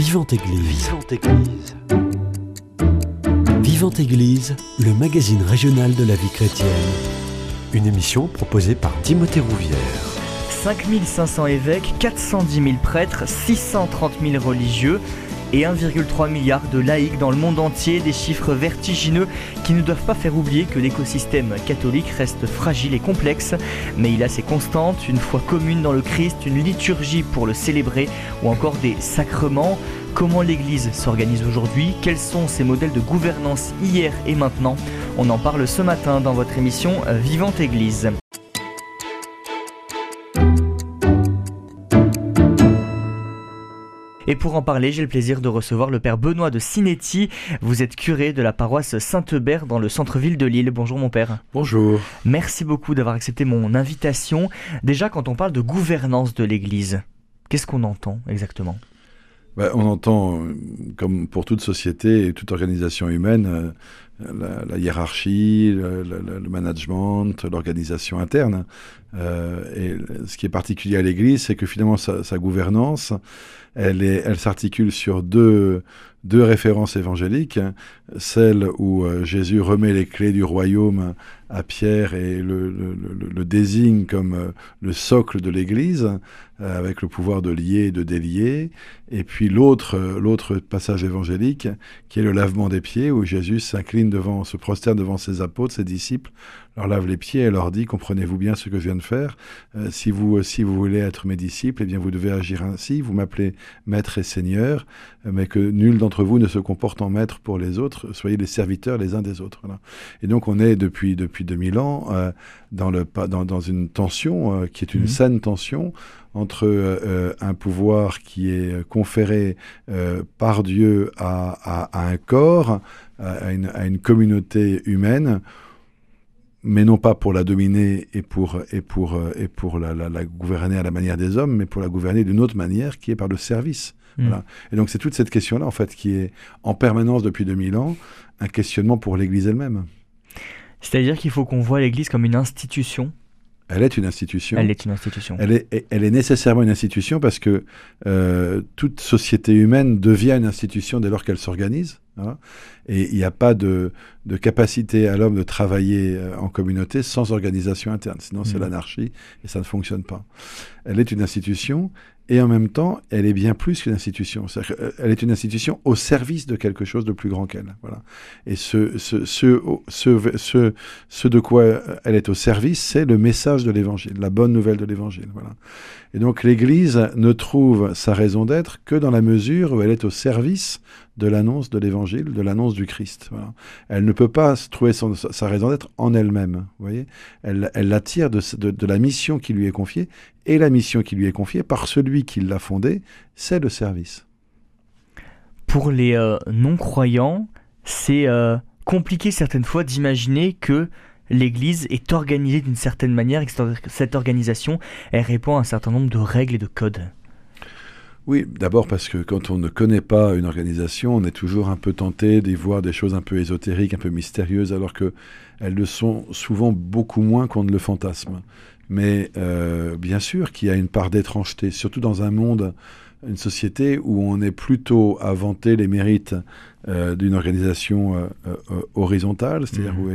Vivante Église. Vivante Église. Vivante Église, le magazine régional de la vie chrétienne. Une émission proposée par Timothée Rouvière. 5500 évêques, 410 000 prêtres, 630 000 religieux et 1,3 milliard de laïcs dans le monde entier, des chiffres vertigineux qui ne doivent pas faire oublier que l'écosystème catholique reste fragile et complexe, mais il a ses constantes, une foi commune dans le Christ, une liturgie pour le célébrer ou encore des sacrements. Comment l'Église s'organise aujourd'hui? Quels sont ses modèles de gouvernance hier et maintenant? On en parle ce matin dans votre émission Vivante Église. Et pour en parler, j'ai le plaisir de recevoir le Père Benoît de Cinetti. Vous êtes curé de la paroisse Saint-Eubert dans le centre-ville de Lille. Bonjour mon Père. Bonjour. Merci beaucoup d'avoir accepté mon invitation. Déjà, quand on parle de gouvernance de l'Église, qu'est-ce qu'on entend exactement? Bah, on entend, comme pour toute société et toute organisation humaine, euh, la, hiérarchie, le, management, l'organisation interne. Euh, et ce qui est particulier à l'Église, c'est que finalement sa, gouvernance, elle s'articule sur deux, deux références évangéliques, celle où euh, Jésus remet les clés du royaume à Pierre et le, désigne comme euh, le socle de l'Église, euh, avec le pouvoir de lier et de délier, et puis l'autre passage évangélique, qui est le lavement des pieds, où Jésus s'incline devant, se prosterne devant ses apôtres, ses disciples, leur lave les pieds et leur dit, comprenez-vous bien ce que je viens de faire? Si vous si vous voulez être mes disciples, eh bien vous devez agir ainsi, vous m'appelez maître et seigneur, mais que nul d'entre vous ne se comporte en maître pour les autres, soyez les serviteurs les uns des autres. Et donc on est depuis, depuis 2000 ans euh, dans, le, dans, dans une tension euh, qui est une mmh. saine tension entre euh, un pouvoir qui est conféré par Dieu à, à, un corps, à une, à une communauté humaine, mais non pas pour la dominer et pour, et pour, et pour la, la, la, gouverner à la manière des hommes, mais pour la gouverner d'une autre manière qui est par le service. Mmh. Voilà. Et donc c'est toute cette question-là, en fait, qui est en permanence depuis 2000 ans un questionnement pour l'Église elle-même. C'est-à-dire qu'il faut qu'on voit l'Église comme une institution elle est une institution. Elle est une institution. Elle est, elle est nécessairement une institution parce que euh, toute société humaine devient une institution dès lors qu'elle s'organise. Hein, et il n'y a pas de, de capacité à l'homme de travailler euh, en communauté sans organisation interne. Sinon, c'est mmh. l'anarchie et ça ne fonctionne pas. Elle est une institution et en même temps, elle est bien plus qu'une institution. Est euh, elle est une institution au service de quelque chose de plus grand qu'elle. Voilà. Et ce, de quoi elle est au service, c'est le message de l'Évangile, la bonne nouvelle de l'Évangile. Voilà. Et donc l'Église ne trouve sa raison d'être que dans la mesure où elle est au service de l'annonce de l'Évangile, de l'annonce du Christ. Elle ne peut pas trouver sa raison d'être en elle-même. Elle, l'attire de la mission qui lui est confiée et la mission qui lui est confiée par celui qui l'a fondée, c'est le service. Pour les euh, non-croyants, c'est euh, compliqué certaines fois d'imaginer que l'Église est organisée d'une certaine manière et que cette organisation elle répond à un certain nombre de règles et de codes. Oui, d'abord parce que quand on ne connaît pas une organisation, on est toujours un peu tenté d'y voir des choses un peu ésotériques, un peu mystérieuses, alors que elles le sont souvent beaucoup moins qu'on ne le fantasme. Mais euh, bien sûr qu'il y a une part d'étrangeté, surtout dans un monde, une société où on est plutôt à vanter les mérites euh, d'une organisation euh, horizontale, c'est-à-dire mmh. où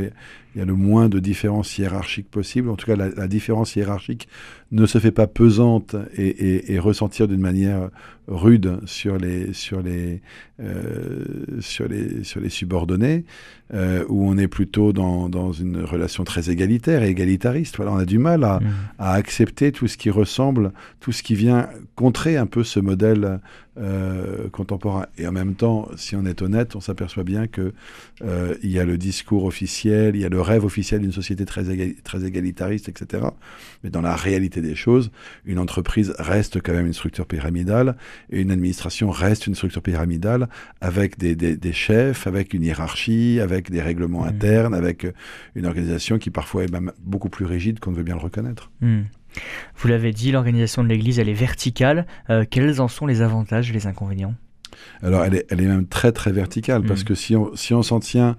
il y a le moins de différence hiérarchique possible. En tout cas, la, la différence hiérarchique ne se fait pas pesante et, et, et ressentir d'une manière rude sur les sur les euh, sur les sur les subordonnés, euh, où on est plutôt dans, dans une relation très égalitaire et égalitariste. Voilà, on a du mal à, mmh. à accepter tout ce qui ressemble, tout ce qui vient contrer un peu ce modèle euh, contemporain. Et en même temps, si on est honnête, on s'aperçoit bien que euh, il y a le discours officiel, il y a le rêve officiel d'une société très, très égalitariste, etc. Mais dans la réalité des choses, une entreprise reste quand même une structure pyramidale et une administration reste une structure pyramidale avec des, des, des chefs, avec une hiérarchie, avec des règlements mmh. internes, avec une organisation qui parfois est même beaucoup plus rigide qu'on ne veut bien le reconnaître. Mmh. Vous l'avez dit, l'organisation de l'Église, elle est verticale. Euh, quels en sont les avantages et les inconvénients? Alors, elle est, elle est même très, très verticale, mmh. parce que si on, si on s'en tient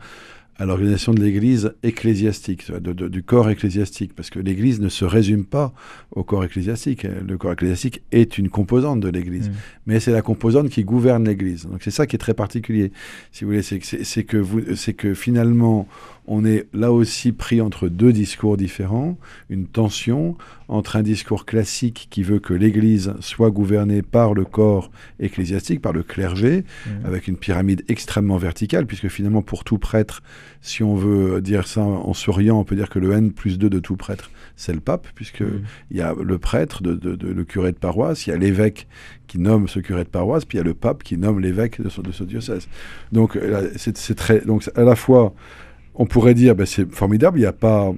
à l'organisation de l'Église ecclésiastique, du corps ecclésiastique, parce que l'Église ne se résume pas au corps ecclésiastique. Le corps ecclésiastique est une composante de l'Église, mm. mais c'est la composante qui gouverne l'Église. Donc c'est ça qui est très particulier, si vous voulez, c'est que, que, vous, que finalement on est là aussi pris entre deux discours différents, une tension entre un discours classique qui veut que l'Église soit gouvernée par le corps ecclésiastique, par le clergé, mmh. avec une pyramide extrêmement verticale, puisque finalement pour tout prêtre, si on veut dire ça en souriant, on peut dire que le N plus 2 de tout prêtre, c'est le pape, puisque mmh. il y a le prêtre, de, le curé de paroisse, il y a l'évêque qui nomme ce curé de paroisse, puis il y a le pape qui nomme l'évêque de, de ce, diocèse. Donc c'est très, donc à la fois on pourrait dire, ben, c'est formidable, il n'y a, pas,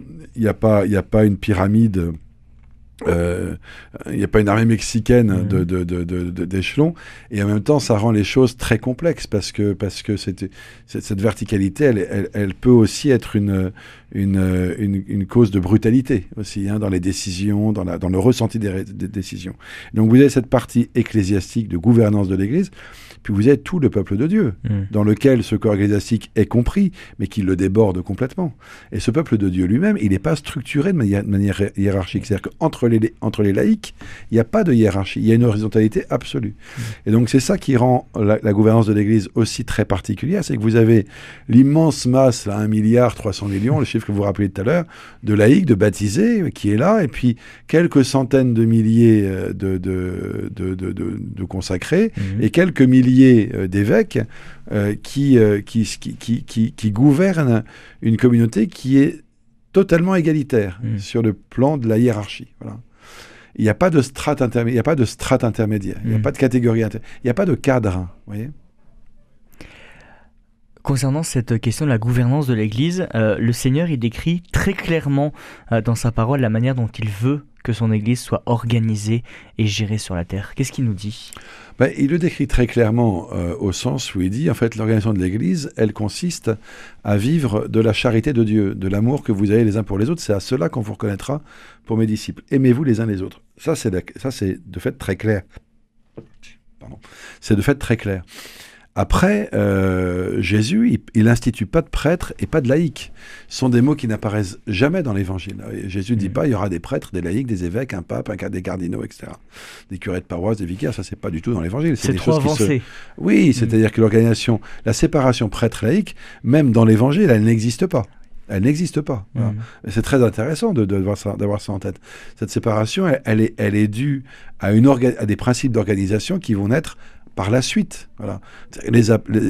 a, pas, a pas une pyramide, euh, il n'y a pas une armée mexicaine mmh. de, d'échelons, et en même temps, ça rend les choses très complexes, parce que, parce que cette, cette verticalité, elle, elle, peut aussi être une, une, une, cause de brutalité, aussi, hein, dans les décisions, dans, la, dans le ressenti des, des décisions. Donc vous avez cette partie ecclésiastique de gouvernance de l'Église, puis vous êtes tout le peuple de Dieu, mm. dans lequel ce corps ecclésiastique est compris, mais qui le déborde complètement. Et ce peuple de Dieu lui-même, il n'est pas structuré de manière, hiérarchique. C'est-à-dire qu'entre les, entre les laïcs, il n'y a pas de hiérarchie, il y a une horizontalité absolue. Mm. Et donc c'est ça qui rend la, gouvernance de l'Église aussi très particulière, c'est que vous avez l'immense masse, là, 1 milliard 300 millions, le chiffre que vous rappelez tout à l'heure, de laïcs, de baptisés, qui est là, et puis quelques centaines de milliers euh, de, de, de, de consacrés, mm. et quelques milliers euh, d'évêques euh, qui, euh, qui, qui, qui, qui, gouvernent une communauté qui est totalement égalitaire hmm. sur le plan de la hiérarchie. Voilà. Il n'y a pas de strate intermédiaire, il n'y a pas de strate intermédiaire, il n'y a pas de catégorie il n'y a pas de cadre. voyez Concernant cette question de la gouvernance de l'Église, le Seigneur il décrit très clairement dans sa parole la manière dont il veut que son Église soit organisée et gérée sur la terre. Qu'est-ce qu'il nous dit? Ben, Il le décrit très clairement euh, au sens où il dit, en fait, l'organisation de l'Église, elle consiste à vivre de la charité de Dieu, de l'amour que vous avez les uns pour les autres. C'est à cela qu'on vous reconnaîtra pour mes disciples. Aimez-vous les uns les autres. Ça, c'est de fait très clair. C'est de fait très clair. Après, euh, Jésus, il n'institue pas de prêtres et pas de laïcs. Ce sont des mots qui n'apparaissent jamais dans l'Évangile. Jésus ne dit mm. pas il y aura des prêtres, des laïcs, des évêques, un pape, un, des cardinaux, etc. Des curés de paroisse, des vicaires, ça c'est pas du tout dans l'Évangile. C'est trop avancé. Oui, mm. c'est-à-dire que l'organisation, la séparation prêtre-laïque, même dans l'Évangile, elle n'existe pas. Elle n'existe pas. Mm. C'est très intéressant d'avoir ça, ça, en tête. Cette séparation, elle, est, elle est due à, une à des principes d'organisation qui vont naître par la suite. Voilà. Les,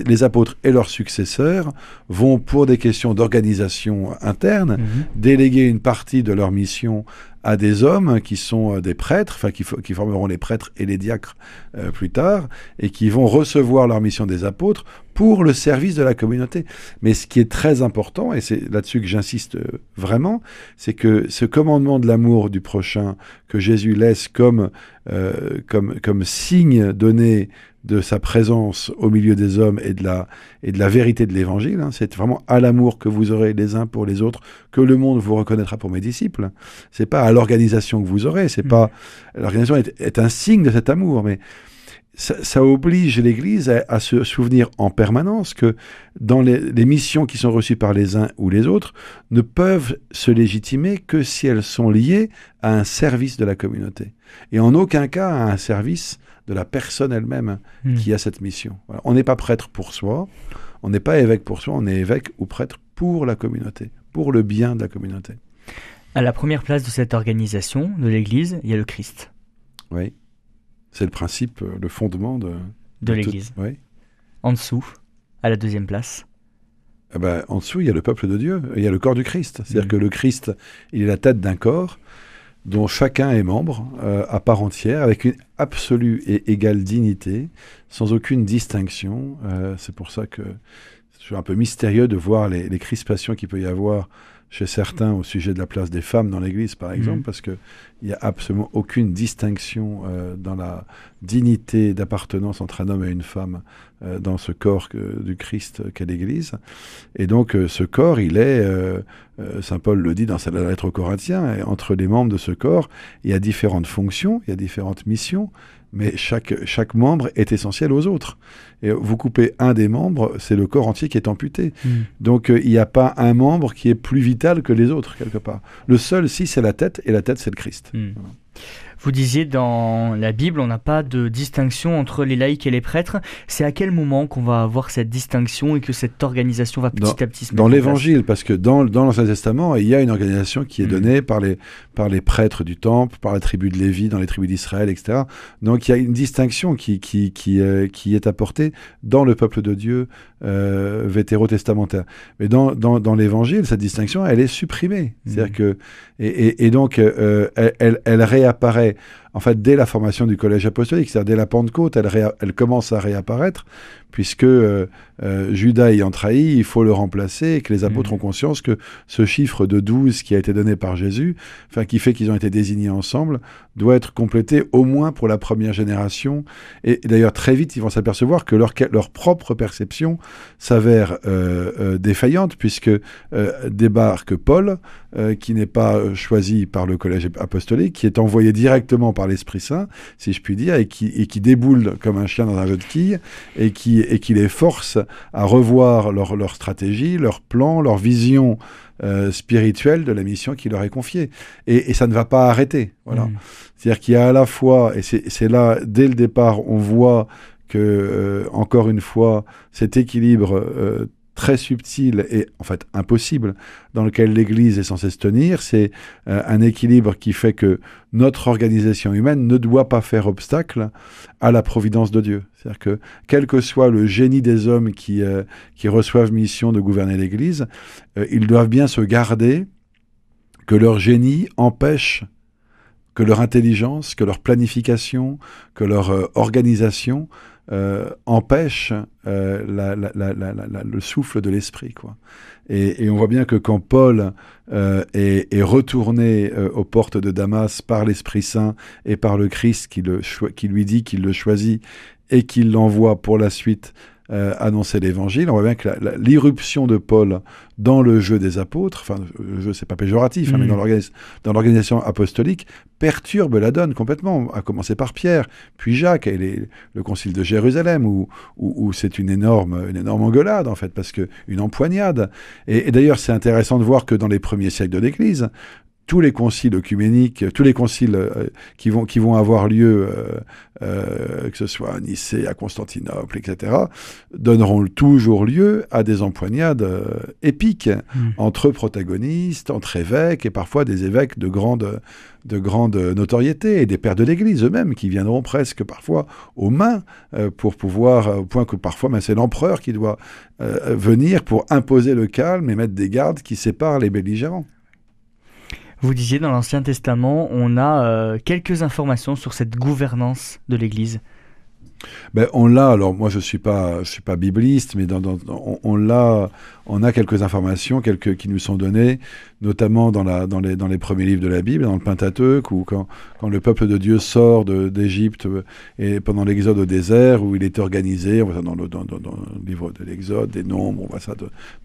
les, apôtres et leurs successeurs vont, pour des questions d'organisation interne, mhm. déléguer une partie de leur mission à des hommes qui sont euh, des prêtres, enfin qui, qui, formeront les prêtres et les diacres euh, plus tard, et qui vont recevoir leur mission des apôtres pour le service de la communauté. Mais ce qui est très important, et c'est là-dessus que j'insiste euh, vraiment, c'est que ce commandement de l'amour du prochain que Jésus laisse comme, comme, comme signe donné de sa présence au milieu des hommes et de la, et de la vérité de l'évangile. Hein. C'est vraiment à l'amour que vous aurez les uns pour les autres que le monde vous reconnaîtra pour mes disciples. C'est pas à l'organisation que vous aurez, c'est mm. pas l'organisation est, un signe de cet amour, mais ça, oblige l'Église à, se souvenir en permanence que dans les, les, missions qui sont reçues par les uns ou les autres ne peuvent se légitimer que si elles sont liées à un service de la communauté et en aucun cas à un service de la personne elle-même hmm. qui a cette mission. On n'est pas prêtre pour soi, on n'est pas évêque pour soi, on est évêque ou prêtre pour la communauté, pour le bien de la communauté. À la première place de cette organisation, de l'Église, il y a le Christ. Oui, c'est le principe, euh, le fondement de, de, l'Église. En dessous, à la deuxième place. Eh ben, en dessous, il y a le peuple de Dieu, il y a le corps du Christ. C'est-à-dire hmm. que le Christ, il est la tête d'un corps, dont chacun est membre euh, à part entière, avec une absolue et égale dignité, sans aucune distinction. Euh, c'est pour ça que c'est un peu mystérieux de voir les, les crispations qu'il peut y avoir chez certains au sujet de la place des femmes dans l'Église, par exemple, mmh. parce qu'il n'y a absolument aucune distinction euh, dans la dignité d'appartenance entre un homme et une femme dans ce corps du Christ qu'est l'Église. Et donc ce corps, il est, Saint Paul le dit dans sa lettre aux Corinthiens, entre les membres de ce corps, il y a différentes fonctions, il y a différentes missions, mais chaque, chaque membre est essentiel aux autres. Et vous coupez un des membres, c'est le corps entier qui est amputé. Hmm. Donc euh, il n'y a pas un membre qui est plus vital que les autres, quelque part. Le seul, si, c'est la tête, et la tête, c'est le Christ. Hmm. Vous disiez dans la Bible, on n'a pas de distinction entre les laïcs et les prêtres. C'est à quel moment qu'on va avoir cette distinction et que cette organisation va petit à petit se Dans l'Évangile, parce que dans, dans l'Ancien Testament, il y a une organisation qui est hmm. donnée par les, par les prêtres du Temple, par la tribu de Lévi, dans les tribus d'Israël, etc. Donc il y a une distinction qui, qui, qui, euh, qui est apportée dans le peuple de Dieu euh, vétérotestamentaire. Mais dans, dans, dans l'Évangile, cette distinction, elle est supprimée. C'est-à-dire hmm. que et, et, et donc euh, elle, elle réapparaît say, en fait, dès la formation du collège apostolique, c'est-à-dire dès la Pentecôte, elle, elle commence à réapparaître, puisque euh, euh, Judas ayant trahi, il faut le remplacer, et que les apôtres mmh. ont conscience que ce chiffre de 12 qui a été donné par Jésus, enfin qui fait qu'ils ont été désignés ensemble, doit être complété au moins pour la première génération. Et, d'ailleurs, très vite, ils vont s'apercevoir que leur, leur propre perception s'avère euh, défaillante, puisque débarque Paul, qui n'est pas choisi par le collège apostolique, qui est envoyé directement par l'Esprit Saint, si je puis dire, et qui, et qui déboule comme un chien dans un jeu de quilles, et qui et qui les force à revoir leur, leur stratégie, leur plan, leur vision euh, spirituelle de la mission qui leur est confiée. Et, et ça ne va pas arrêter. Voilà. Mm. C'est-à-dire qu'il y a à la fois, et c'est là, dès le départ, on voit que, euh, encore une fois, cet équilibre euh, très subtil et en fait impossible dans lequel l'Église est censée se tenir. C'est euh, un équilibre qui fait que notre organisation humaine ne doit pas faire obstacle à la providence de Dieu. C'est-à-dire que quel que soit le génie des hommes qui, euh, qui reçoivent mission de gouverner l'Église, euh, ils doivent bien se garder que leur génie empêche que leur intelligence, que leur planification, que leur organisation euh, empêche euh, le souffle de l'esprit. quoi. Et, on voit bien que quand Paul euh, est, est, retourné aux portes de Damas par l'Esprit Saint et par le Christ qui, le qui lui dit qu'il le choisit et qu'il l'envoie pour la suite euh, annoncer l'évangile. On voit bien que l'irruption de Paul dans le jeu des apôtres, enfin, le jeu c'est pas péjoratif, hein, mais mm. dans l'organisation apostolique, perturbe la donne complètement, à commencer par Pierre, puis Jacques, et le concile de Jérusalem, où, où, c'est une énorme, une énorme engueulade, en fait, parce que une empoignade. Et, et d'ailleurs, c'est intéressant de voir que dans les premiers siècles de l'Église, tous les conciles œcuméniques, tous les conciles euh, qui, vont, qui vont avoir lieu, euh, euh, que ce soit à Nicée, à Constantinople, etc., donneront toujours lieu à des empoignades épiques hmm. entre protagonistes, entre évêques et parfois des évêques de grande, de grande notoriété et des pères de l'Église eux-mêmes qui viendront presque parfois aux mains pour pouvoir, au point que parfois ben, c'est l'empereur qui doit venir pour imposer le calme et mettre des gardes qui séparent les belligérants. Vous disiez dans l'Ancien Testament, on a euh, quelques informations sur cette gouvernance de l'Église. Ben, on l'a, alors moi je ne suis, pas, je suis pas bibliste, mais dans, on, l'a, on a quelques informations quelques, qui nous sont données notamment dans, la, dans, les, dans les premiers livres de la Bible, dans le Pentateuque, où quand, quand le peuple de Dieu sort d'Égypte euh, et pendant l'exode au désert, où il est organisé, on voit ça dans le, dans, dans, le livre de l'Exode, des Nombres, on voit ça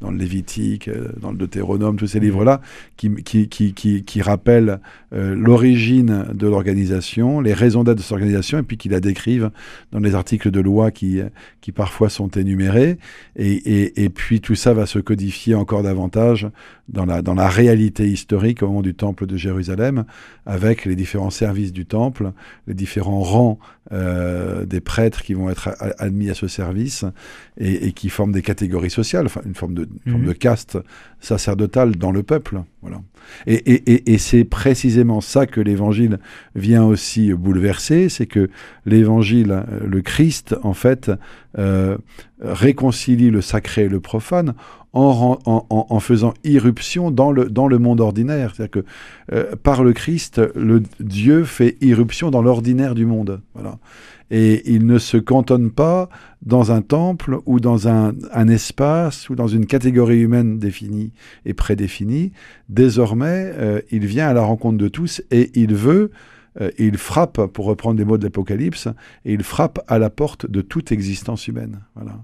dans le Lévitique, euh, dans le Deutéronome, tous ces livres-là, qui, qui, qui, qui, qui rappellent euh, l'origine de l'organisation, les raisons d'être de cette organisation, et puis qui la décrivent dans les articles de loi qui, qui parfois sont énumérés. Et, et, et puis tout ça va se codifier encore davantage dans la, dans la réalité historique au moment du temple de Jérusalem, avec les différents services du temple, les différents rangs euh, des prêtres qui vont être admis à ce service et, qui forment des catégories sociales, enfin une forme de, forme mhm. de caste sacerdotale dans le peuple. Et, et, et c'est précisément ça que l'Évangile vient aussi bouleverser, c'est que l'Évangile, euh, le Christ, en fait, euh, réconcilie le sacré et le profane en, faisant irruption dans le, dans le monde ordinaire. C'est-à-dire que euh, par le Christ, le Dieu fait irruption dans l'ordinaire du monde. Voilà. Et il ne se cantonne pas dans un temple ou dans un, espace ou dans une catégorie humaine définie et prédéfinie. Désormais, euh, il vient à la rencontre de tous et il veut euh, il frappe, pour reprendre les mots de l'Apocalypse, et il frappe à la porte de toute existence humaine. Voilà.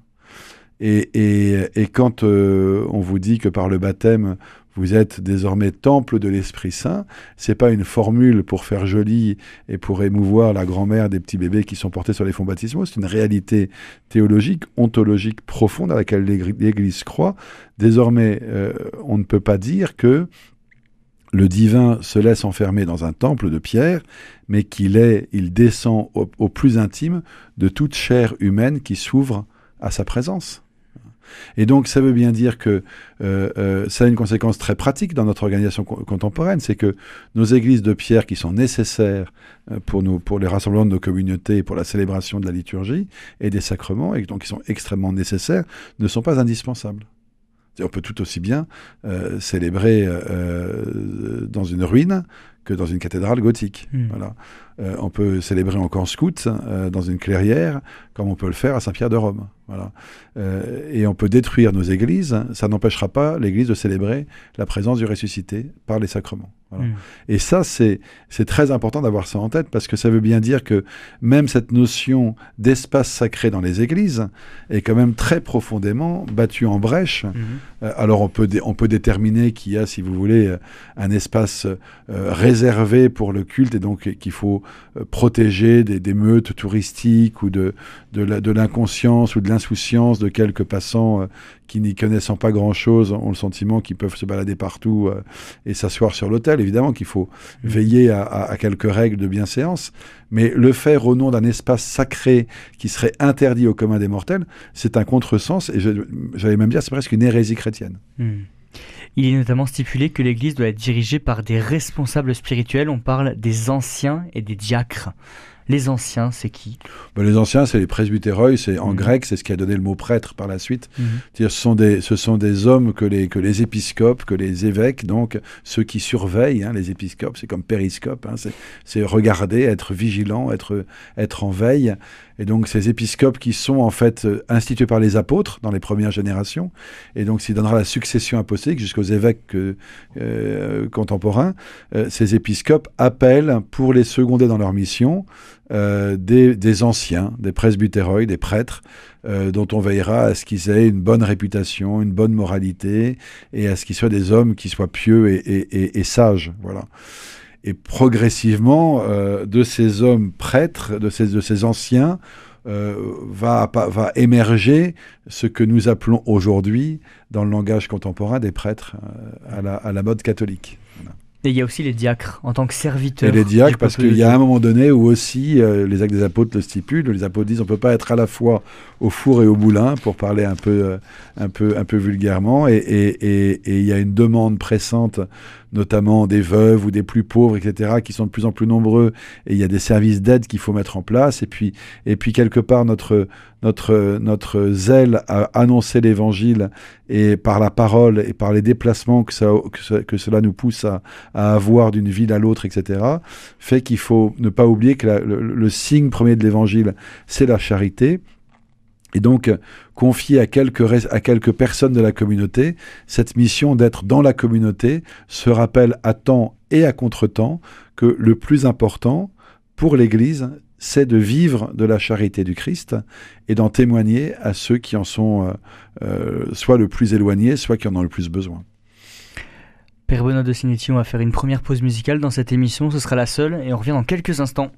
Et, et, et quand euh, on vous dit que par le baptême, vous êtes désormais temple de l'Esprit Saint, c'est pas une formule pour faire joli et pour émouvoir la grand-mère des petits bébés qui sont portés sur les fonds baptismaux, c'est une réalité théologique, ontologique profonde à laquelle l'Église croit. Désormais, euh, on ne peut pas dire que le divin se laisse enfermer dans un temple de pierre, mais qu'il est, il descend au, au, plus intime de toute chair humaine qui s'ouvre à sa présence. Et donc, ça veut bien dire que euh, euh, ça a une conséquence très pratique dans notre organisation co contemporaine, c'est que nos églises de pierre qui sont nécessaires euh, pour, les rassemblements de nos communautés, pour la célébration de la liturgie et des sacrements, et donc qui sont extrêmement nécessaires, ne sont pas indispensables. On peut tout aussi bien célébrer dans une ruine que dans une cathédrale gothique. Mmh. Voilà. Euh, on peut célébrer en camp scout euh, dans une clairière, comme on peut le faire à Saint-Pierre de Rome. Voilà. Euh, et on peut détruire nos églises, ça n'empêchera pas l'Église de célébrer la présence du ressuscité par les sacrements. Voilà. Mmh. Et ça, c'est très important d'avoir ça en tête, parce que ça veut bien dire que même cette notion d'espace sacré dans les églises est quand même très profondément battue en brèche. Mmh. Euh, alors on peut, on peut déterminer qu'il y a, si vous voulez, un espace euh, réservé pour le culte, et donc qu'il faut euh, protéger des, des, meutes touristiques ou de, de l'inconscience ou de l'insouciance de quelques passants euh, qui n'y connaissant pas grand-chose ont le sentiment qu'ils peuvent se balader partout euh, et s'asseoir sur l'hôtel. Évidemment qu'il faut mmh. veiller à, à, à, quelques règles de bienséance, mais le faire au nom d'un espace sacré qui serait interdit au commun des mortels, c'est un contresens et j'allais même dire c'est presque une hérésie chrétienne. Mmh. Il est notamment stipulé que l'Église doit être dirigée par des responsables spirituels. On parle des anciens et des diacres. Les anciens, c'est qui? Ben, Les anciens, c'est les presbytéroi, c'est en mmh. grec, c'est ce qui a donné le mot prêtre par la suite. Mmh. Ce, sont des, ce sont des hommes que les, que les épiscopes, que les évêques, donc ceux qui surveillent, hein, les épiscopes, c'est comme périscope, hein, c'est regarder, être vigilant, être, être en veille. Et donc ces épiscopes qui sont en fait euh, institués par les apôtres dans les premières générations, et donc s'il donnera la succession apostolique jusqu'aux évêques euh, euh, contemporains, ces épiscopes appellent pour les seconder dans leur mission des, anciens, des presbytéroïdes, des prêtres, dont on veillera à ce qu'ils aient une bonne réputation, une bonne moralité, et à ce qu'ils soient des hommes qui soient pieux et, et sages. Voilà. Et progressivement, euh, de ces hommes prêtres, de ces, de ces anciens, euh, va, va émerger ce que nous appelons aujourd'hui, dans le langage contemporain, des prêtres euh, à, la, à, la, mode catholique. Voilà. Et il y a aussi les diacres en tant que serviteurs. Et les diacres, parce qu'il y a un moment donné où aussi euh, les actes des apôtres le stipulent. Les apôtres disent on ne peut pas être à la fois au four et au moulin, pour parler un peu, euh, un peu, un peu vulgairement. Et, et, et, et, il y a une demande pressante, notamment des veuves ou des plus pauvres, etc., qui sont de plus en plus nombreux. Et il y a des services d'aide qu'il faut mettre en place. Et puis, et puis quelque part, notre, notre, notre zèle à annoncer l'évangile et par la parole et par les déplacements que, ça, que, que cela nous pousse à, à avoir d'une ville à l'autre, etc., fait qu'il faut ne pas oublier que le signe premier de l'évangile, c'est la charité. Et donc, confier à quelques, à quelques personnes de la communauté cette mission d'être dans la communauté se rappelle à temps et à contre-temps que le plus important pour l'Église, c'est de vivre de la charité du Christ et d'en témoigner à ceux qui en sont euh, euh, soit le plus éloignés, soit qui en ont le plus besoin. Père Benoît de Sinetti, on va faire une première pause musicale dans cette émission, ce sera la seule, et on revient dans quelques instants.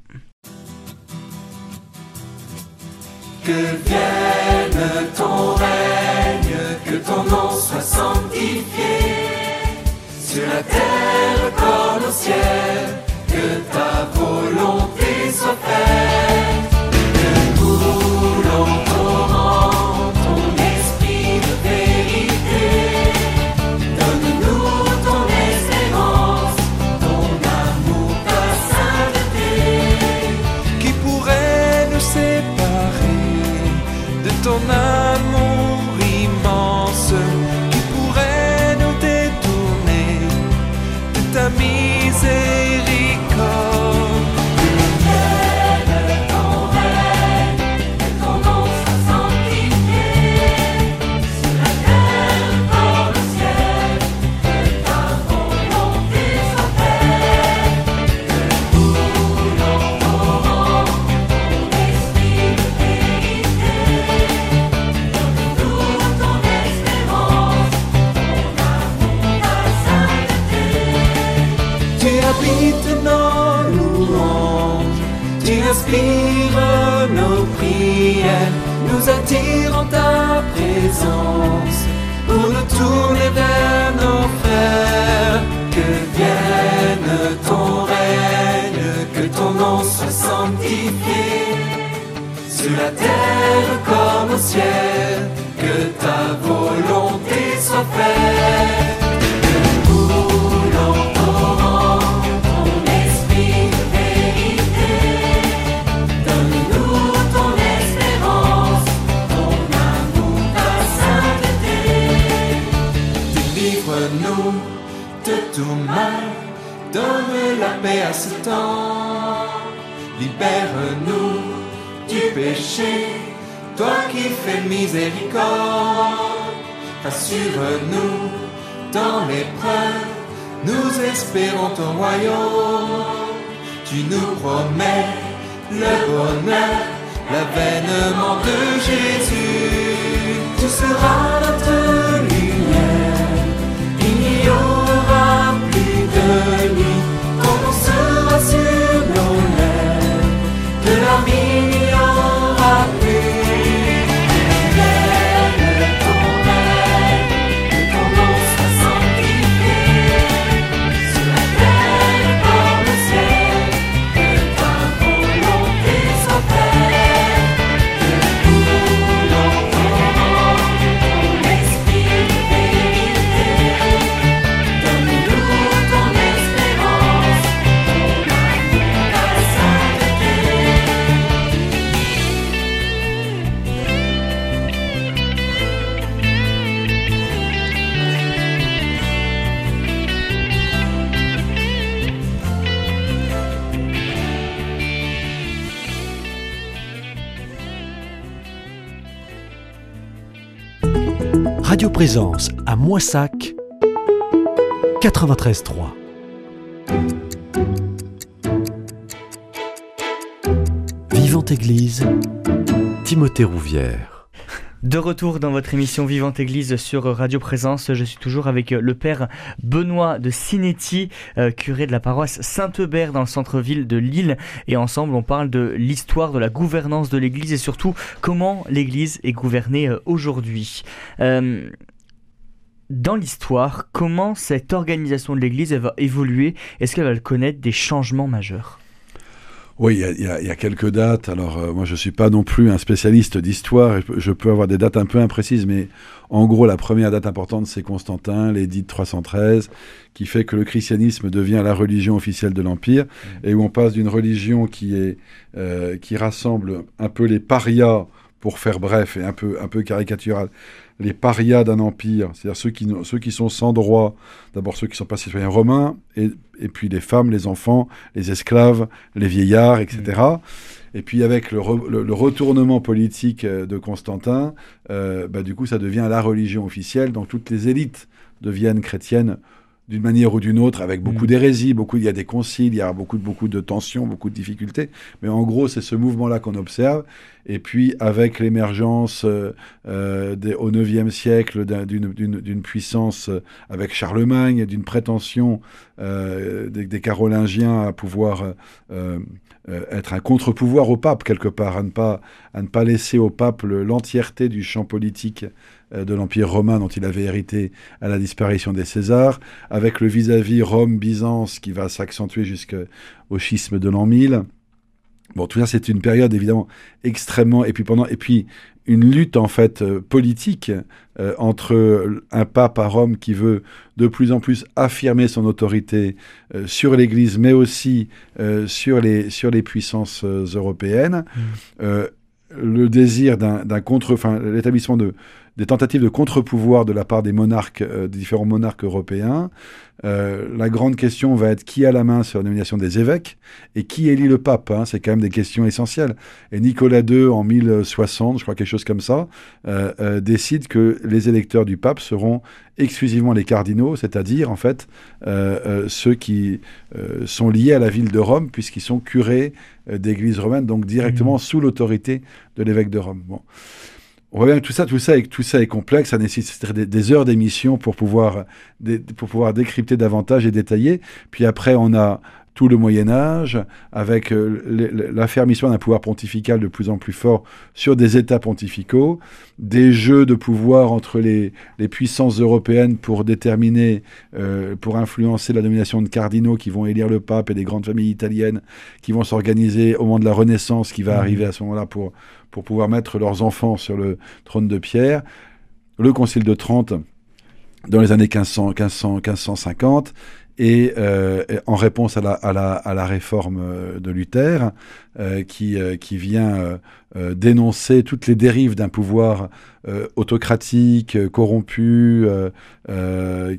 Que vienne ton règne, que ton nom soit sanctifié, sur la terre comme au ciel, soit sanctifié sur la terre comme au ciel, que ta volonté soit faite. Que coule en torrent ton esprit de vérité. Donne-nous ton espérance, ton amour, ta sainteté. Délivre-nous de tout mal, donne la paix à ce temps. Libère-nous du péché, toi qui fais miséricorde. Assure-nous dans l'épreuve, nous espérons ton royaume. Tu nous promets le bonheur, l'avènement de Jésus. Tu seras notre lumière, il n'y aura plus de Présence à Moissac 93.3. Vivante Église, Timothée Rouvière. De retour dans votre émission Vivante Église sur Radio Présence, je suis toujours avec le père Benoît de Sinetti, euh, curé de la paroisse Saint-Eubert dans le centre-ville de Lille. Et ensemble, on parle de l'histoire de la gouvernance de l'Église et surtout comment l'Église est gouvernée euh, aujourd'hui. Euh, dans l'histoire, comment cette organisation de l'Église va évoluer? Est-ce qu'elle va connaître des changements majeurs? Oui, il y a- y, y quelques dates. Alors, euh, moi, je ne suis pas non plus un spécialiste d'histoire. Je peux- avoir des dates un peu imprécises, mais en gros, la première date importante, c'est Constantin, l'édit de 313, qui fait que le christianisme devient la religion officielle de l'Empire, et où on passe d'une religion qui, est, euh, qui rassemble un peu les parias, pour faire bref et un peu, un peu caricatural, les parias d'un empire, c'est-à-dire ceux qui, ceux qui sont sans droit, d'abord ceux qui ne sont pas citoyens romains, et, et puis les femmes, les enfants, les esclaves, les vieillards, etc. Et puis avec le, re- le- le retournement politique euh, de Constantin, euh, bah, du coup ça devient la religion officielle, donc toutes les élites deviennent chrétiennes d'une manière ou d'une autre, avec beaucoup Mm. d'hérésies, beaucoup, il y a des conciles, il y a beaucoup, beaucoup de tensions, beaucoup de difficultés, mais en gros c'est ce mouvement-là qu'on observe, et puis avec l'émergence euh, euh, au IXe siècle d'un- d'une puissance euh, avec Charlemagne, d'une prétention euh, des, des Carolingiens à pouvoir euh, euh, être un contre-pouvoir au pape quelque part, à ne pas, à ne pas laisser au pape le- l'entièreté du champ politique euh, de l'Empire romain dont il avait hérité à la disparition des Césars, avec le vis-à-vis Rome-Byzance qui va s'accentuer jusqu'au schisme de l'an 1000. Bon, tout ça, c'est une période évidemment extrêmement. Et puis pendant, et puis une lutte en fait euh, politique euh, entre un pape à Rome qui veut de plus en plus affirmer son autorité euh, sur l'Église, mais aussi euh, sur les sur les puissances européennes. Euh, le désir d'un d'un contre, enfin l'établissement de des tentatives de contre-pouvoir de la part des monarques, euh, des différents monarques européens. Euh, la grande question va être qui a la main sur la nomination des évêques et qui élit le pape. hein. c'est quand même des questions essentielles. Et Nicolas II, en 1060, je crois quelque chose comme ça, euh, euh, décide que les électeurs du pape seront exclusivement les cardinaux, c'est-à-dire en fait euh, ceux qui euh, sont liés à la ville de Rome, puisqu'ils sont curés d'église romaine, donc directement sous l'autorité de l'évêque de Rome. Bon. On voit bien que tout ça, tout ça, est, tout ça est complexe, ça nécessiterait des, heures d'émission pour pouvoir, pour pouvoir décrypter davantage et détailler. Puis après, on a tout le Moyen Âge, avec euh, l'affermissement d'un pouvoir pontifical de plus en plus fort sur des États pontificaux, des jeux de pouvoir entre les, puissances européennes pour déterminer, euh, pour influencer la nomination de cardinaux qui vont élire le pape et des grandes familles italiennes qui vont s'organiser au moment de la Renaissance qui va mmh. arriver à ce moment-là pour, pour pouvoir mettre leurs enfants sur le trône de Pierre. Le Concile de Trente, dans les années 1500, 1500 1550, et euh, en réponse à la, réforme euh, de Luther, euh, qui vient dénoncer toutes les dérives d'un pouvoir autocratique, corrompu,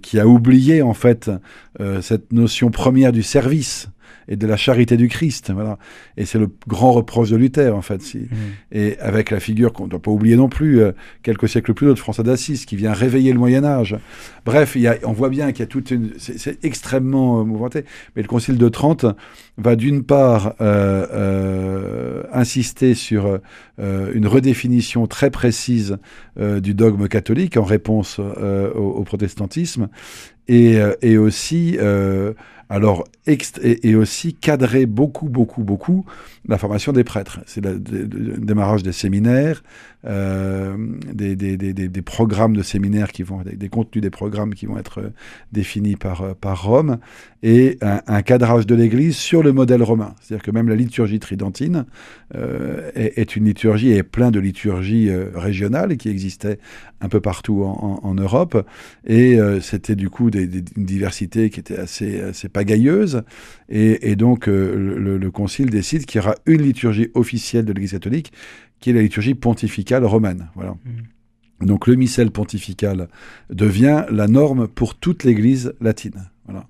qui a oublié en fait cette notion première du service et de la charité du Christ. Voilà. Et c'est le grand reproche de Luther, en fait. Si. Mmh. Et avec la figure qu'on ne doit pas oublier non plus, euh, quelques siècles plus tôt, de François d'Assise, qui vient réveiller le Moyen-Âge. Bref, il y a, on voit bien qu'il y a toute une. C'est extrêmement euh, mouvementé. Mais le Concile de Trente va d'une part euh, euh insister sur une redéfinition très précise du dogme catholique en réponse au, au, protestantisme, et, et aussi alors, et, aussi cadrer beaucoup, beaucoup, beaucoup la formation des prêtres. C'est le, démarrage des séminaires, euh, des, programmes de séminaires qui vont, des, contenus des programmes qui vont être euh, définis par, euh, par Rome, et un, cadrage de l'Église sur le modèle romain. C'est-à-dire que même la liturgie tridentine est, une liturgie et plein de liturgies régionales qui existaient un peu partout en, Europe, et c'était du coup une diversité qui était assez, assez pagailleuse, et, donc le, le Concile décide qu'il y aura une liturgie officielle de l'Église catholique qui est la liturgie pontificale romaine. Voilà. Mm. Donc le missel pontifical devient la norme pour toute l'Église latine. Voilà.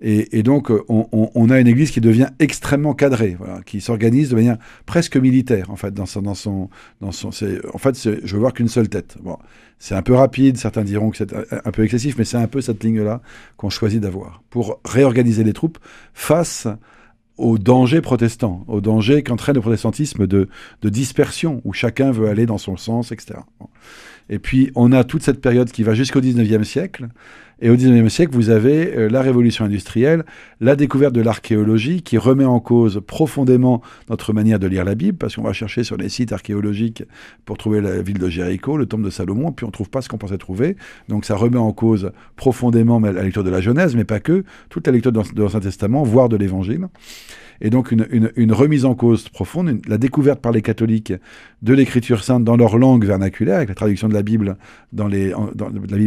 Et, donc on, a une Église qui devient extrêmement cadrée, qui s'organise de manière presque militaire en fait dans son, dans son en fait je veux voir qu'une seule tête. Bon, c'est un peu rapide, certains diront que c'est un peu excessif, mais c'est un peu cette ligne-là qu'on choisit d'avoir pour réorganiser les troupes face au danger protestant, au danger qu'entraîne le protestantisme de, de, dispersion, où chacun veut aller dans son sens, etc. Et puis, on a toute cette période qui va jusqu'au 19e siècle, et au XIXe siècle, vous avez euh, la révolution industrielle, la découverte de l'archéologie qui remet en cause profondément notre manière de lire la Bible, parce qu'on va chercher sur les sites archéologiques pour trouver la ville de Jéricho, le tombe de Salomon, puis on ne trouve pas ce qu'on pensait trouver. Donc ça remet en cause profondément la lecture de la Genèse, mais pas que, toute la lecture de l'Ancien Testament, voire de l'Évangile et donc une, remise en cause profonde, la découverte par les catholiques de l'écriture sainte dans leur langue vernaculaire, avec la traduction de la Bible dans, les,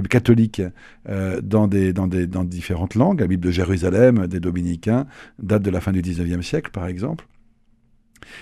catholique dans, différentes langues, la Bible de Jérusalem, des dominicains, date de la fin du 19e siècle par exemple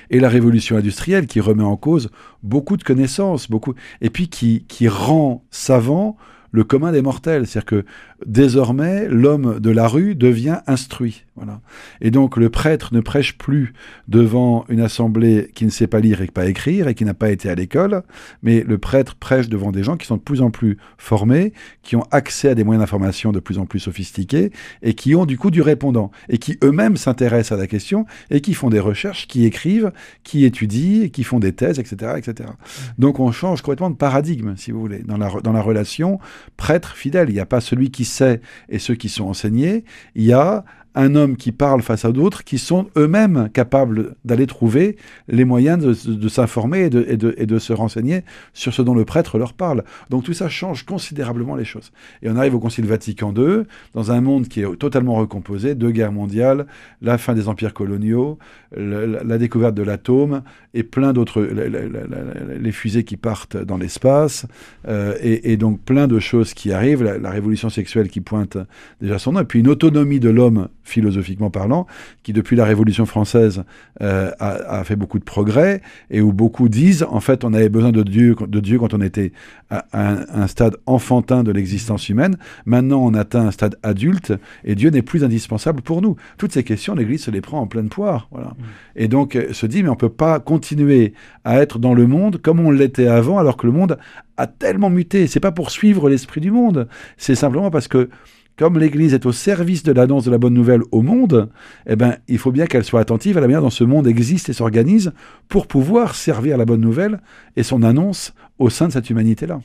et la révolution industrielle qui remet en cause beaucoup de connaissances, beaucoup, et puis qui, qui rend savant le commun des mortels. C'est-à-dire que désormais, l'homme de la rue devient instruit. Voilà. Et donc, le prêtre ne prêche plus devant une assemblée qui ne sait pas lire et pas écrire et qui n'a pas été à l'école, mais le prêtre prêche devant des gens qui sont de plus en plus formés, qui ont accès à des moyens d'information de plus en plus sophistiqués et qui ont du coup du répondant et qui eux-mêmes s'intéressent à la question et qui font des recherches, qui écrivent, qui étudient, qui font des thèses, etc., etc. Donc, on change complètement de paradigme, si vous voulez, dans la, dans la relation prêtre fidèle. Il n'y a pas celui qui sait et ceux qui sont enseignés. Il y a un homme qui parle face à d'autres qui sont eux-mêmes capables d'aller trouver les moyens de, s'informer et de, se renseigner sur ce dont le prêtre leur parle. Donc tout ça change considérablement les choses. Et on arrive au Concile Vatican II, dans un monde qui est totalement recomposé, deux guerres mondiales, la fin des empires coloniaux, la, découverte de l'atome et plein d'autres, les fusées qui partent dans l'espace, euh, et, donc plein de choses qui arrivent, la révolution sexuelle qui pointe déjà son nom, et puis une autonomie de l'homme philosophiquement parlant, qui depuis la Révolution française euh, a, fait beaucoup de progrès et où beaucoup disent en fait on avait besoin de Dieu, de Dieu quand on était à un, stade enfantin de l'existence humaine. Maintenant on atteint un stade adulte et Dieu n'est plus indispensable pour nous. Toutes ces questions, l'Église se les prend en pleine poire. Voilà. Mmh. Et donc euh, se dit mais on peut pas continuer à être dans le monde comme on l'était avant alors que le monde a tellement muté. C'est pas pour suivre l'esprit du monde, c'est simplement parce que comme l'Église est au service de l'annonce de la bonne nouvelle au monde, eh ben, il faut bien qu'elle soit attentive à la manière dont ce monde existe et s'organise pour pouvoir servir la bonne nouvelle et son annonce au sein de cette humanité-là.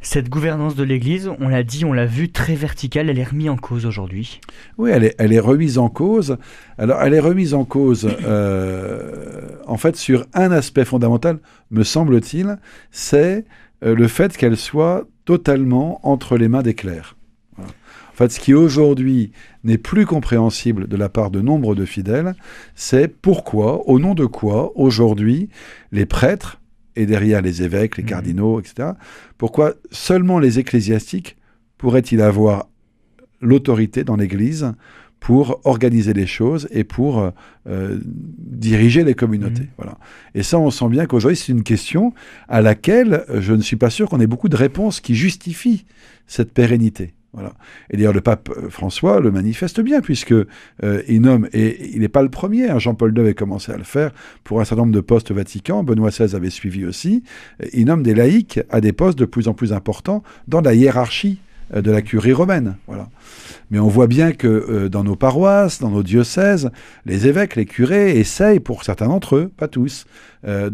Cette gouvernance de l'Église, on l'a dit, on l'a vu, très verticale, elle est remise en cause aujourd'hui. Oui, elle est, elle est remise en cause. Alors, elle est remise en cause, euh, en fait, sur un aspect fondamental, me semble-t-il, c'est euh, le fait qu'elle soit totalement entre les mains des clercs. Voilà. En fait, ce qui aujourd'hui n'est plus compréhensible de la part de nombre de fidèles, c'est pourquoi, au nom de quoi, aujourd'hui, les prêtres, et derrière les évêques, les Mhm. cardinaux, etc., pourquoi seulement les ecclésiastiques pourraient-ils avoir l'autorité dans l'Église pour organiser les choses et pour euh, euh, diriger les communautés. Mhm. Voilà. Et ça, on sent bien qu'aujourd'hui, c'est une question à laquelle euh, je ne suis pas sûr qu'on ait beaucoup de réponses qui justifient cette pérennité. Voilà. Et d'ailleurs, le pape François le manifeste bien, puisque euh, il nomme, et il n'est pas le premier, hein, Jean-Paul II avait commencé à le faire pour un certain nombre de postes au Vatican, Benoît XVI avait suivi aussi, il nomme des laïcs à des postes de plus en plus importants dans la hiérarchie de la curie romaine. Voilà. Mais on voit bien que euh, dans nos paroisses, dans nos diocèses, les évêques, les curés essayent, pour certains d'entre eux, pas tous, euh,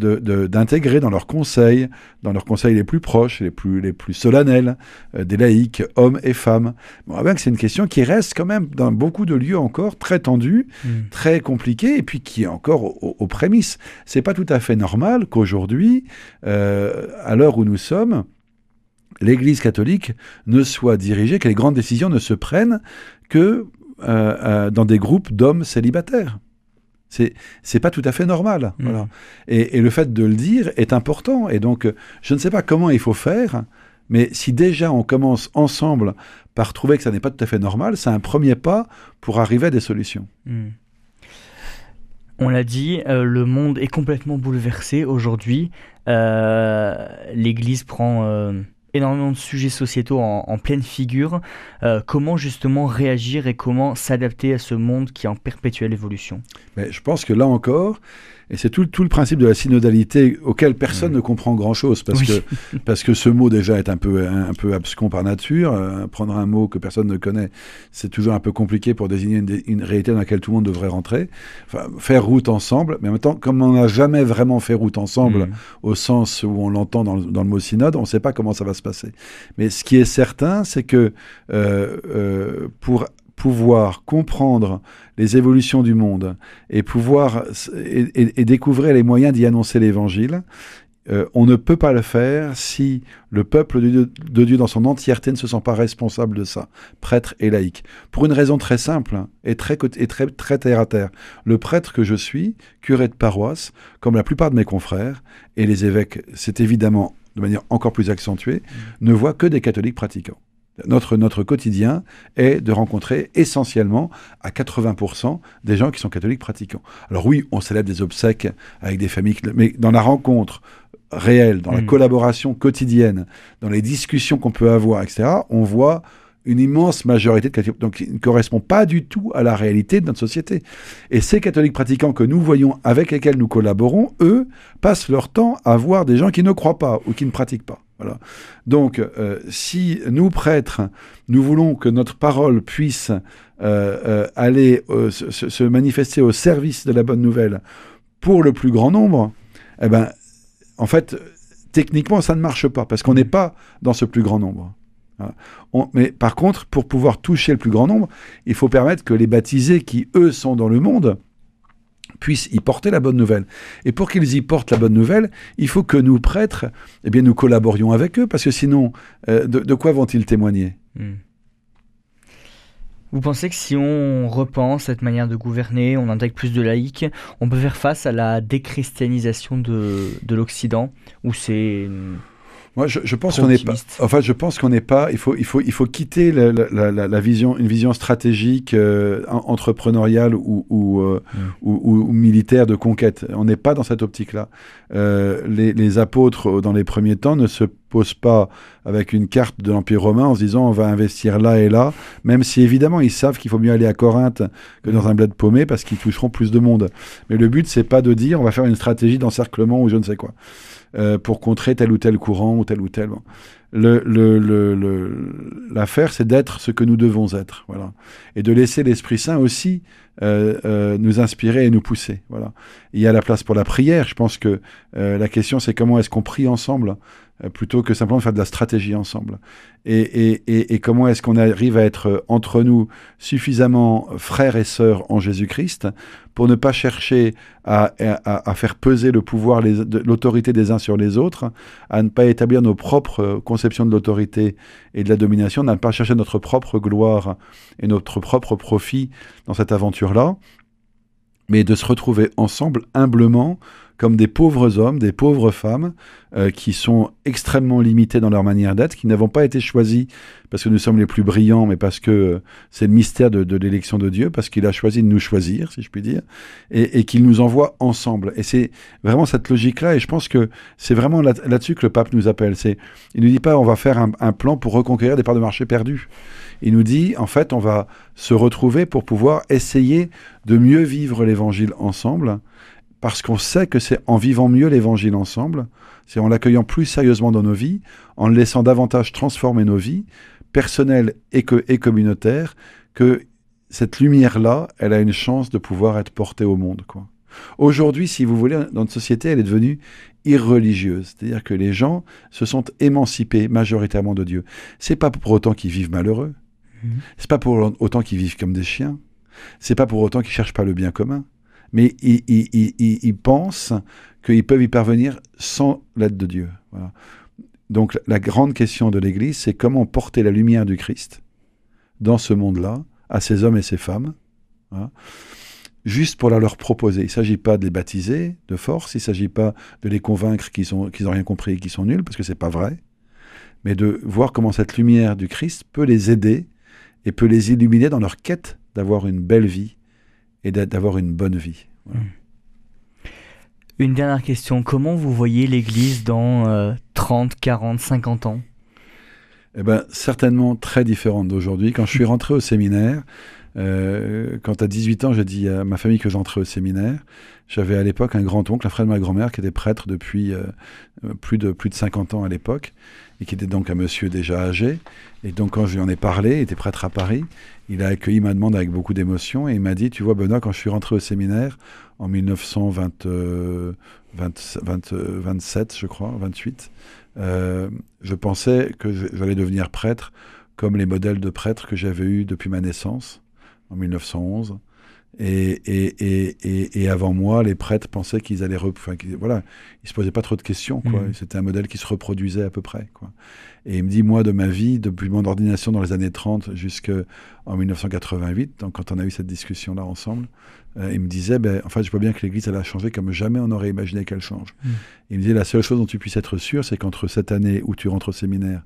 d'intégrer dans leurs conseils, dans leurs conseils les plus proches, les plus, les plus solennels, euh, des laïcs, hommes et femmes. On voit bien que c'est une question qui reste quand même dans beaucoup de lieux encore très tendue, très compliquée, et puis qui est encore aux, aux prémices. C'est pas tout à fait normal qu'aujourd'hui, euh, à l'heure où nous sommes, l'Église catholique ne soit dirigée, que les grandes décisions ne se prennent que euh, euh, dans des groupes d'hommes célibataires. C'est c'est pas tout à fait normal. Voilà. Et, et le fait de le dire est important. Et donc, euh, je ne sais pas comment il faut faire, mais si déjà on commence ensemble par trouver que ça n'est pas tout à fait normal, c'est un premier pas pour arriver à des solutions. Hmm. On l'a dit, euh, le monde est complètement bouleversé aujourd'hui. Euh, L'Église prend euh, énormément de sujets sociétaux en, pleine figure. Euh, comment justement réagir et comment s'adapter à ce monde qui est en perpétuelle évolution? Mais je pense que là encore, et c'est tout, tout le principe de la synodalité auquel personne ne comprend grand-chose, parce, Oui. que, parce que ce mot déjà est un peu, un, un peu abscon par nature. Euh, prendre un mot que personne ne connaît, c'est toujours un peu compliqué pour désigner une, une réalité dans laquelle tout le monde devrait rentrer. Enfin, faire route ensemble, mais en même temps, comme on n'a jamais vraiment fait route ensemble, Hmm. au sens où on l'entend dans, le- dans le mot synode, on ne sait pas comment ça va se passer. Mais ce qui est certain, c'est que euh, euh, pour pouvoir comprendre les évolutions du monde et pouvoir et, et- et découvrir les moyens d'y annoncer l'évangile, euh, on ne peut pas le faire si le peuple de Dieu, de Dieu dans son entièreté ne se sent pas responsable de ça, prêtre et laïc. Pour une raison très simple et très, et très, très terre à terre. Le prêtre que je suis, curé de paroisse, comme la plupart de mes confrères, et les évêques, c'est évidemment de manière encore plus accentuée, ne voient que des catholiques pratiquants. Notre, notre quotidien est de rencontrer essentiellement à 80% des gens qui sont catholiques pratiquants. Alors oui, on célèbre des obsèques avec des familles, mais dans la rencontre réelle, dans la Mm. collaboration quotidienne, dans les discussions qu'on peut avoir, etc., on voit une immense majorité de catholiques, donc qui ne correspond pas du tout à la réalité de notre société. Et ces catholiques pratiquants que nous voyons, avec lesquels nous collaborons, eux, passent leur temps à voir des gens qui ne croient pas ou qui ne pratiquent pas. Donc, euh, si nous, prêtres, nous voulons que notre parole puisse euh, euh, aller se, manifester au service de la bonne nouvelle pour le plus grand nombre, eh ben, en fait, techniquement, ça ne marche pas parce qu'on n'est pas dans ce plus grand nombre. Mais par contre, pour pouvoir toucher le plus grand nombre, il faut permettre que les baptisés qui, eux, sont dans le monde, puissent y porter la bonne nouvelle. Et pour qu'ils y portent la bonne nouvelle, il faut que nous, prêtres, eh bien, nous collaborions avec eux, parce que sinon, euh, de, quoi vont-ils témoigner? Hmm. Vous pensez que si on repense cette manière de gouverner, on intègre plus de laïcs, on peut faire face à la déchristianisation de, de l'Occident Ou c'est... Moi, je, je pense qu'on n'est pas. optimiste. En fait, je pense qu'on n'est pas. Il faut, il faut, il faut quitter la, la- la- la vision, une vision stratégique, euh, en- entrepreneuriale ou, ou, euh, ou- ou- ou militaire de conquête. On n'est pas dans cette optique-là. Euh, les, les apôtres, euh, dans les premiers temps, ne se posent pas avec une carte de l'Empire romain en se disant on va investir là et là, même si évidemment ils savent qu'il faut mieux aller à Corinthe que dans un bled paumé parce qu'ils toucheront plus de monde. Mais le but, c'est pas de dire on va faire une stratégie d'encerclement ou je ne sais quoi euh, pour contrer tel ou tel courant ou tel ou tel. bon. L'affaire, le, le, le, c'est d'être ce que nous devons être. Voilà. Et de laisser l'Esprit Saint aussi euh, euh, nous inspirer et nous pousser. Voilà. Il y a la place pour la prière. Je pense que euh, la question, c'est comment est-ce qu'on prie ensemble euh, plutôt que simplement de faire de la stratégie ensemble. Et, et, et, comment est-ce qu'on arrive à être entre nous suffisamment frères et sœurs en Jésus-Christ pour ne pas chercher à, à, à faire peser le pouvoir, l'autorité des uns sur les autres, à ne pas établir nos propres conceptions de l'autorité et de la domination, à ne pas chercher notre propre gloire et notre propre profit dans cette aventure-là, mais de se retrouver ensemble humblement comme des pauvres hommes, des pauvres femmes, euh, qui sont extrêmement limités dans leur manière d'être, qui n'avons pas été choisis parce que nous sommes les plus brillants, mais parce que euh, c'est le mystère de, de l'élection de Dieu, parce qu'il a choisi de nous choisir, si je puis dire, et, et qu'il nous envoie ensemble. Et c'est vraiment cette logique-là, et je pense que c'est vraiment là-dessus que le pape nous appelle. C'est, il nous dit pas on va faire un, un plan pour reconquérir des parts de marché perdues. Il nous dit, en fait, on va se retrouver pour pouvoir essayer de mieux vivre l'évangile ensemble, parce qu'on sait que c'est en vivant mieux l'évangile ensemble, c'est en l'accueillant plus sérieusement dans nos vies, en le laissant davantage transformer nos vies, personnelles et, que, et communautaires, que cette lumière-là, elle a une chance de pouvoir être portée au monde. Quoi. Aujourd'hui, si vous voulez, dans notre société, elle est devenue irreligieuse. C'est-à-dire que les gens se sont émancipés majoritairement de Dieu. C'est pas pour autant qu'ils vivent malheureux. Mmh. C'est pas pour autant qu'ils vivent comme des chiens. C'est pas pour autant qu'ils cherchent pas le bien commun mais ils, pensent qu'ils peuvent y parvenir sans l'aide de Dieu. Donc la grande question de l'Église, c'est comment porter la lumière du Christ dans ce monde-là, à ces hommes et ces femmes, voilà, juste pour la leur proposer. Il ne s'agit pas de les baptiser de force, il ne s'agit pas de les convaincre qu'ils n'ont rien compris et qu'ils sont nuls, parce que ce n'est pas vrai, mais de voir comment cette lumière du Christ peut les aider et peut les illuminer dans leur quête d'avoir une belle vie et d'avoir une bonne vie. Voilà. Hmm. Une dernière question, comment vous voyez l'Église dans euh, 30, 40, 50 ans? Eh ben, certainement très différente d'aujourd'hui. Quand je suis rentré au séminaire, euh, quand à 18 ans, j'ai dit à ma famille que j'entrais au séminaire, j'avais à l'époque un grand-oncle, un frère de ma grand-mère, qui était prêtre depuis euh, plus, de, plus de 50 ans à l'époque, et qui était donc un monsieur déjà âgé. Et donc, quand je lui en ai parlé, il était prêtre à Paris, il a accueilli ma demande avec beaucoup d'émotion, et il m'a dit, tu vois, Benoît, quand je suis rentré au séminaire, en 1927, euh, je crois, 28, euh, je pensais que j'allais devenir prêtre comme les modèles de prêtres que j'avais eus depuis ma naissance, en 1911. Et, et, et, et, avant moi, les prêtres pensaient qu'ils allaient... Enfin, qu voilà, ils se posaient pas trop de questions. quoi. Mmh. C'était un modèle qui se reproduisait à peu près. quoi. Et il me dit, moi, de ma vie, depuis mon ordination dans les années 30 jusqu'en 1988, donc quand on a eu cette discussion-là ensemble, euh, il me disait, ben, en fait, je vois bien que l'Église, elle a changé comme jamais on aurait imaginé qu'elle change. Mmh. Il me dit, la seule chose dont tu puisses être sûr, c'est qu'entre cette année où tu rentres au séminaire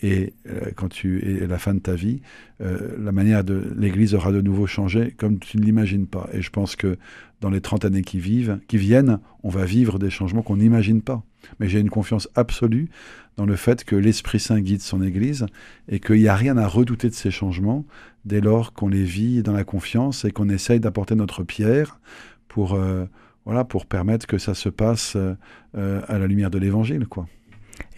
et euh, quand tu es la fin de ta vie, euh, la manière de l'Église aura de nouveau changé comme tu ne l'imagines pas. Et je pense que dans les 30 années qui vivent, qui viennent, on va vivre des changements qu'on n'imagine pas. Mais j'ai une confiance absolue dans le fait que l'Esprit Saint guide son Église et qu'il n'y a rien à redouter de ces changements dès lors qu'on les vit dans la confiance et qu'on essaye d'apporter notre pierre pour, euh, voilà, pour permettre que ça se passe à la lumière de l'Évangile, quoi.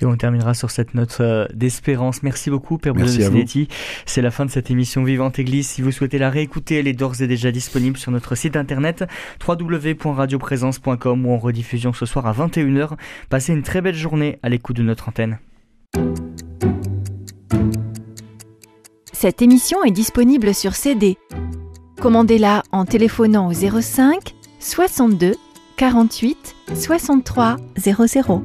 Et on terminera sur cette note euh, d'espérance. Merci beaucoup, Père Sinetti. C'est la fin de cette émission Vivante Église. Si vous souhaitez la réécouter, elle est d'ores et déjà disponible sur notre site internet www.radioprésence.com ou en rediffusion ce soir à 21h. Passez une très belle journée à l'écoute de notre antenne. Cette émission est disponible sur CD. Commandez-la en téléphonant au 05 62 48 63 00.